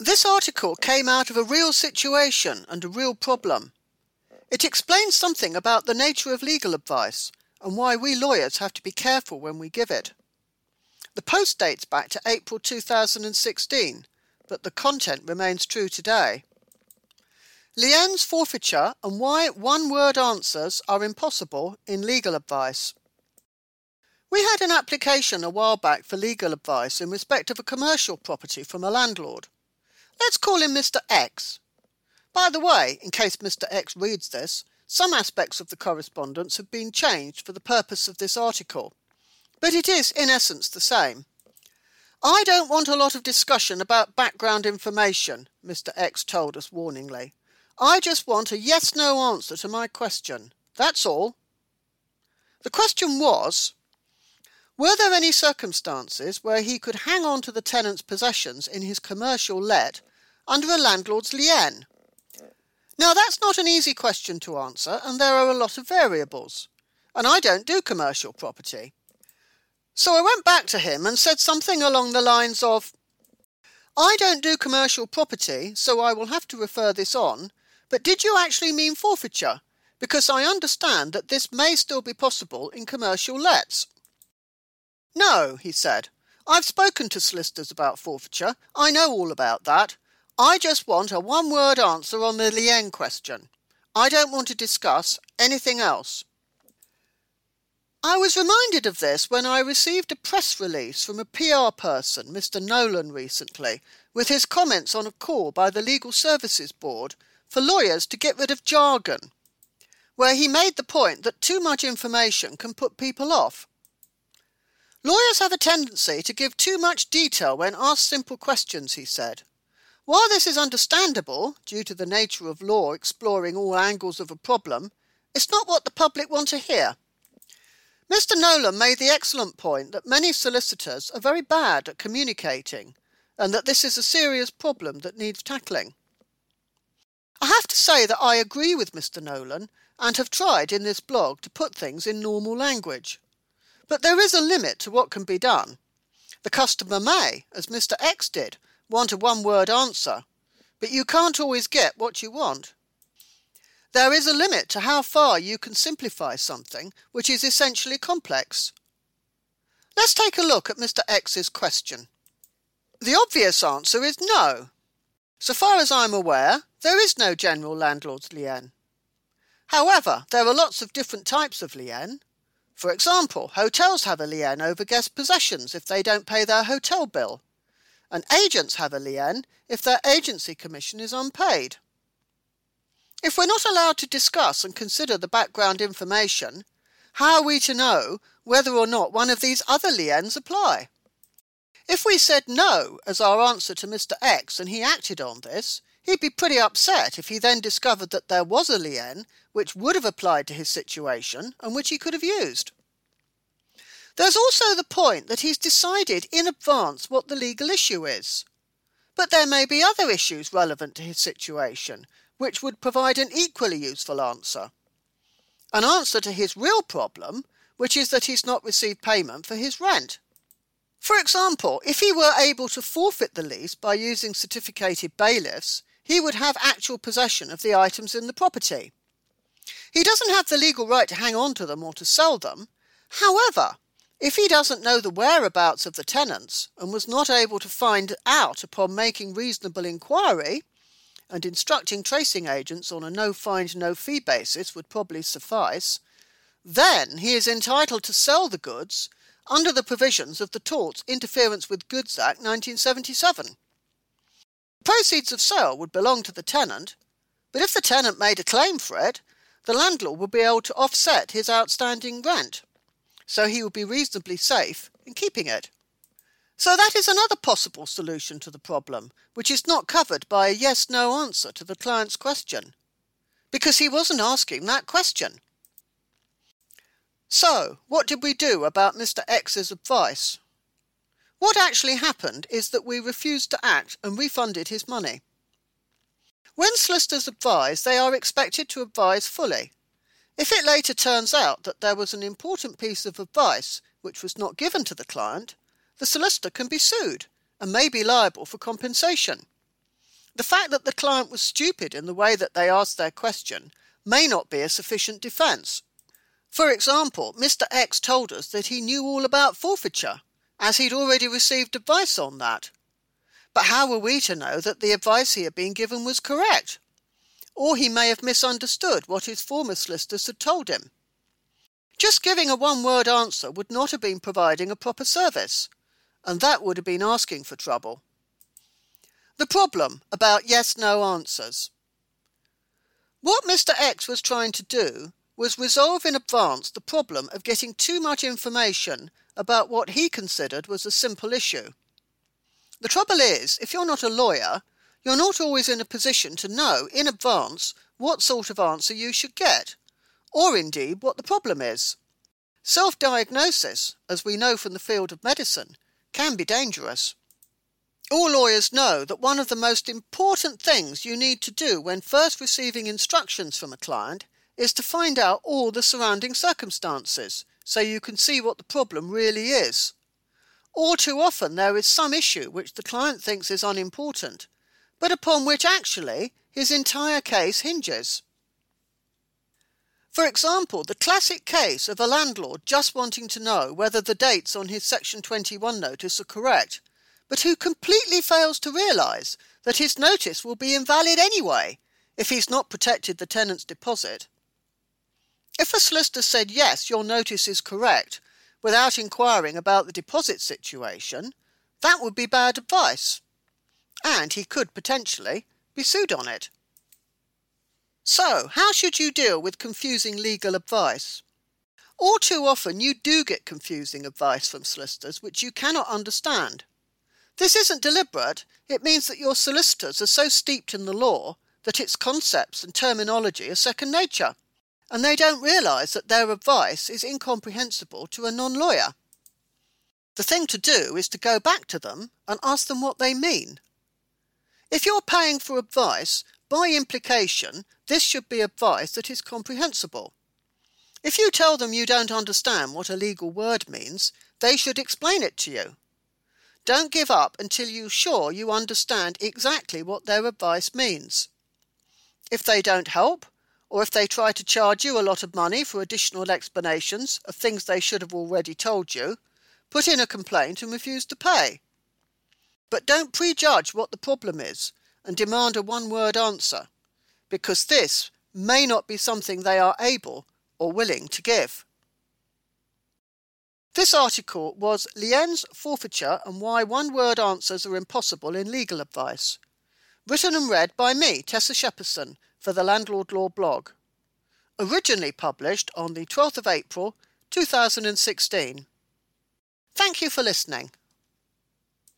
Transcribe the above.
This article came out of a real situation and a real problem. It explains something about the nature of legal advice and why we lawyers have to be careful when we give it. The post dates back to April 2016, but the content remains true today. Liens forfeiture and why one word answers are impossible in legal advice. We had an application a while back for legal advice in respect of a commercial property from a landlord. Let's call him Mr. X. By the way, in case Mr. X reads this, some aspects of the correspondence have been changed for the purpose of this article, but it is in essence the same. I don't want a lot of discussion about background information, Mr. X told us warningly. I just want a yes no answer to my question. That's all. The question was Were there any circumstances where he could hang on to the tenant's possessions in his commercial let under a landlord's lien. Now, that's not an easy question to answer, and there are a lot of variables. And I don't do commercial property. So I went back to him and said something along the lines of I don't do commercial property, so I will have to refer this on, but did you actually mean forfeiture? Because I understand that this may still be possible in commercial lets. No, he said. I've spoken to solicitors about forfeiture. I know all about that. I just want a one word answer on the Lien question. I don't want to discuss anything else. I was reminded of this when I received a press release from a PR person, Mr. Nolan, recently, with his comments on a call by the Legal Services Board for lawyers to get rid of jargon, where he made the point that too much information can put people off. Lawyers have a tendency to give too much detail when asked simple questions, he said. While this is understandable, due to the nature of law exploring all angles of a problem, it's not what the public want to hear. Mr. Nolan made the excellent point that many solicitors are very bad at communicating and that this is a serious problem that needs tackling. I have to say that I agree with Mr. Nolan and have tried in this blog to put things in normal language. But there is a limit to what can be done. The customer may, as Mr. X did, want a one word answer, but you can't always get what you want. There is a limit to how far you can simplify something which is essentially complex. Let's take a look at Mr. X's question. The obvious answer is no. So far as I'm aware, there is no general landlord's lien. However, there are lots of different types of lien. For example, hotels have a lien over guest possessions if they don't pay their hotel bill and agents have a lien if their agency commission is unpaid. If we're not allowed to discuss and consider the background information, how are we to know whether or not one of these other liens apply? If we said no as our answer to Mr. X and he acted on this, he'd be pretty upset if he then discovered that there was a lien which would have applied to his situation and which he could have used. There's also the point that he's decided in advance what the legal issue is. But there may be other issues relevant to his situation, which would provide an equally useful answer. An answer to his real problem, which is that he's not received payment for his rent. For example, if he were able to forfeit the lease by using certificated bailiffs, he would have actual possession of the items in the property. He doesn't have the legal right to hang on to them or to sell them. However, if he doesn't know the whereabouts of the tenants and was not able to find out upon making reasonable inquiry, and instructing tracing agents on a no find, no fee basis would probably suffice, then he is entitled to sell the goods under the provisions of the Torts Interference with Goods Act 1977. The proceeds of sale would belong to the tenant, but if the tenant made a claim for it, the landlord would be able to offset his outstanding rent so he would be reasonably safe in keeping it. So that is another possible solution to the problem, which is not covered by a yes no answer to the client's question, because he wasn't asking that question. So, what did we do about Mr. X's advice? What actually happened is that we refused to act and refunded his money. When solicitors advise, they are expected to advise fully, if it later turns out that there was an important piece of advice which was not given to the client, the solicitor can be sued and may be liable for compensation. The fact that the client was stupid in the way that they asked their question may not be a sufficient defence. For example, Mr. X told us that he knew all about forfeiture, as he'd already received advice on that. But how were we to know that the advice he had been given was correct? Or he may have misunderstood what his former solicitors had told him. Just giving a one word answer would not have been providing a proper service, and that would have been asking for trouble. The problem about yes no answers. What Mr. X was trying to do was resolve in advance the problem of getting too much information about what he considered was a simple issue. The trouble is, if you're not a lawyer, you're not always in a position to know in advance what sort of answer you should get or indeed what the problem is. Self diagnosis, as we know from the field of medicine, can be dangerous. All lawyers know that one of the most important things you need to do when first receiving instructions from a client is to find out all the surrounding circumstances so you can see what the problem really is. All too often there is some issue which the client thinks is unimportant, but upon which actually his entire case hinges. For example, the classic case of a landlord just wanting to know whether the dates on his Section 21 notice are correct, but who completely fails to realise that his notice will be invalid anyway if he's not protected the tenant's deposit. If a solicitor said, yes, your notice is correct, without inquiring about the deposit situation, that would be bad advice, and he could potentially be sued on it. So, how should you deal with confusing legal advice? All too often, you do get confusing advice from solicitors which you cannot understand. This isn't deliberate, it means that your solicitors are so steeped in the law that its concepts and terminology are second nature, and they don't realise that their advice is incomprehensible to a non lawyer. The thing to do is to go back to them and ask them what they mean. If you're paying for advice, by implication, this should be advice that is comprehensible. If you tell them you don't understand what a legal word means, they should explain it to you. Don't give up until you're sure you understand exactly what their advice means. If they don't help, or if they try to charge you a lot of money for additional explanations of things they should have already told you, put in a complaint and refuse to pay. But don't prejudge what the problem is and demand a one word answer, because this may not be something they are able or willing to give. This article was Liens Forfeiture and Why One Word Answers Are Impossible in Legal Advice, written and read by me, Tessa Shepperson, for the Landlord Law blog. Originally published on the 12th of April 2016. Thank you for listening.